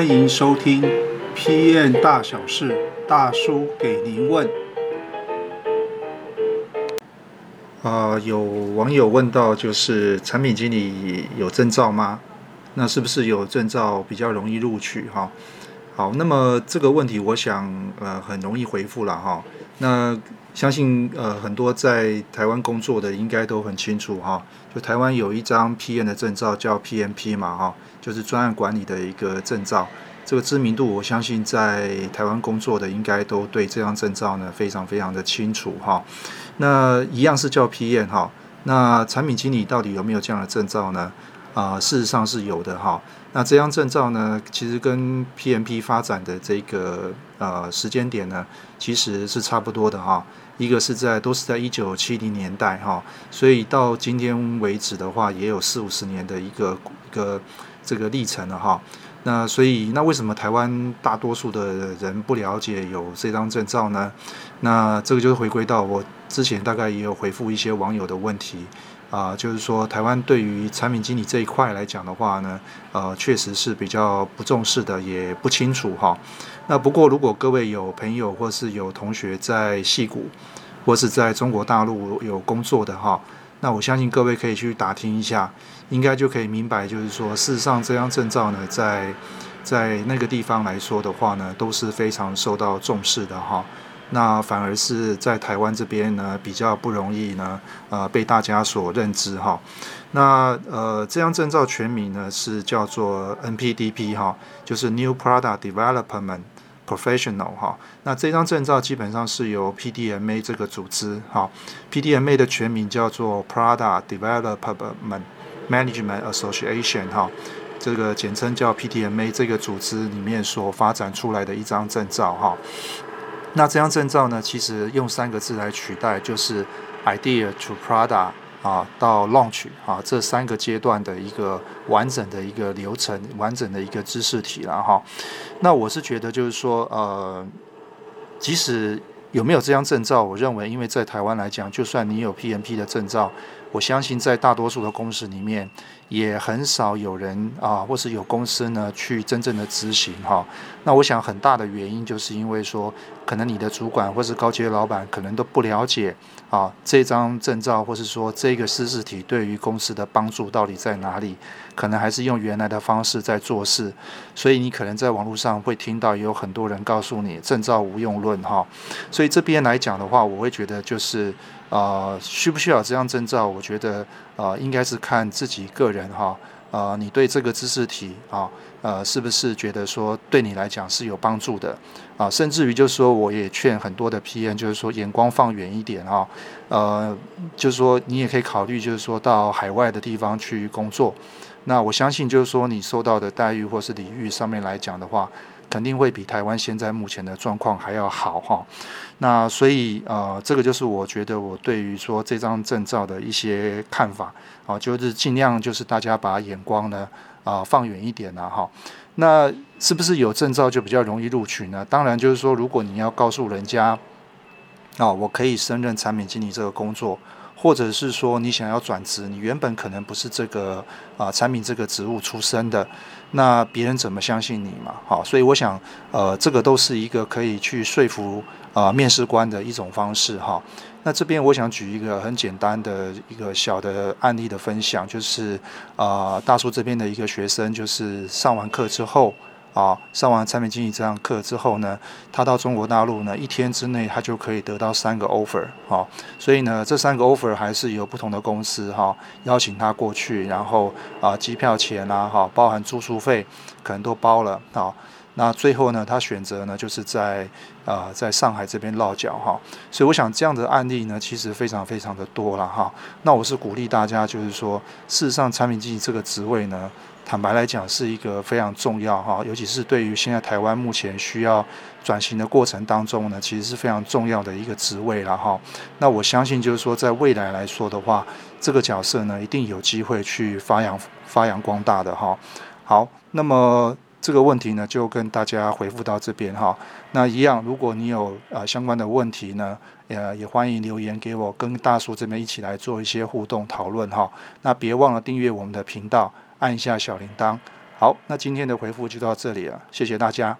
欢迎收听《PM 大小事》，大叔给您问。啊、呃，有网友问到，就是产品经理有证照吗？那是不是有证照比较容易录取？哈，好，那么这个问题，我想呃很容易回复了哈。那相信呃很多在台湾工作的应该都很清楚哈。就台湾有一张 PM 的证照叫 PMP 嘛哈，就是专案管理的一个证照。这个知名度，我相信在台湾工作的应该都对这张证照呢非常非常的清楚哈。那一样是叫 PM 哈，那产品经理到底有没有这样的证照呢？啊、事实上是有的哈。那这张证照呢，其实跟 PMP 发展的这个呃时间点呢，其实是差不多的哈。一个是在都是在一九七零年代哈，所以到今天为止的话，也有四五十年的一个一个这个历程了哈。那所以，那为什么台湾大多数的人不了解有这张证照呢？那这个就是回归到我之前大概也有回复一些网友的问题啊，就是说台湾对于产品经理这一块来讲的话呢，呃，确实是比较不重视的，也不清楚哈。那不过如果各位有朋友或是有同学在戏谷或是在中国大陆有工作的哈。那我相信各位可以去打听一下，应该就可以明白，就是说，事实上这张证照呢，在在那个地方来说的话呢，都是非常受到重视的哈。那反而是在台湾这边呢，比较不容易呢，呃，被大家所认知哈。那呃，这张证照全名呢是叫做 NPDP 哈，就是 New Product Development。Professional 哈，那这张证照基本上是由 PDMA 这个组织哈，PDMA 的全名叫做 Product Development Management Association 哈，这个简称叫 PDMA 这个组织里面所发展出来的一张证照哈。那这张证照呢，其实用三个字来取代，就是 Idea to Product。啊，到 launch 啊，这三个阶段的一个完整的一个流程，完整的一个知识体了哈。那我是觉得就是说，呃，即使有没有这张证照，我认为，因为在台湾来讲，就算你有 PMP 的证照，我相信在大多数的公司里面，也很少有人啊，或是有公司呢去真正的执行哈。那我想很大的原因就是因为说，可能你的主管或是高阶老板可能都不了解啊这张证照，或是说这个知识体对于公司的帮助到底在哪里，可能还是用原来的方式在做事，所以你可能在网络上会听到有很多人告诉你证照无用论哈。所以这边来讲的话，我会觉得就是。啊、需不需要这张证照？我觉得啊、应该是看自己个人哈。啊、你对这个知识体啊，呃，是不是觉得说对你来讲是有帮助的啊？甚至于就是说，我也劝很多的 P N，就是说眼光放远一点哈。呃，就是说你也可以考虑，就是说到海外的地方去工作。那我相信，就是说你受到的待遇或是礼遇上面来讲的话。肯定会比台湾现在目前的状况还要好哈，那所以呃，这个就是我觉得我对于说这张证照的一些看法啊，就是尽量就是大家把眼光呢啊放远一点呐哈。那是不是有证照就比较容易录取呢？当然就是说，如果你要告诉人家啊，我可以胜任产品经理这个工作。或者是说你想要转职，你原本可能不是这个啊产品这个职务出身的，那别人怎么相信你嘛？好，所以我想，呃，这个都是一个可以去说服啊面试官的一种方式哈。那这边我想举一个很简单的一个小的案例的分享，就是啊大叔这边的一个学生，就是上完课之后。啊，上完产品经理这堂课之后呢，他到中国大陆呢，一天之内他就可以得到三个 offer，好，所以呢，这三个 offer 还是由不同的公司哈邀请他过去，然后啊机票钱啊哈，包含住宿费可能都包了啊，那最后呢，他选择呢就是在啊在上海这边落脚哈，所以我想这样的案例呢，其实非常非常的多了哈，那我是鼓励大家就是说，事实上产品经理这个职位呢。坦白来讲，是一个非常重要哈，尤其是对于现在台湾目前需要转型的过程当中呢，其实是非常重要的一个职位了哈。那我相信，就是说，在未来来说的话，这个角色呢，一定有机会去发扬发扬光大的哈。好，那么这个问题呢，就跟大家回复到这边哈。那一样，如果你有呃相关的问题呢，呃，也欢迎留言给我，跟大叔这边一起来做一些互动讨论哈。那别忘了订阅我们的频道。按一下小铃铛，好，那今天的回复就到这里了，谢谢大家。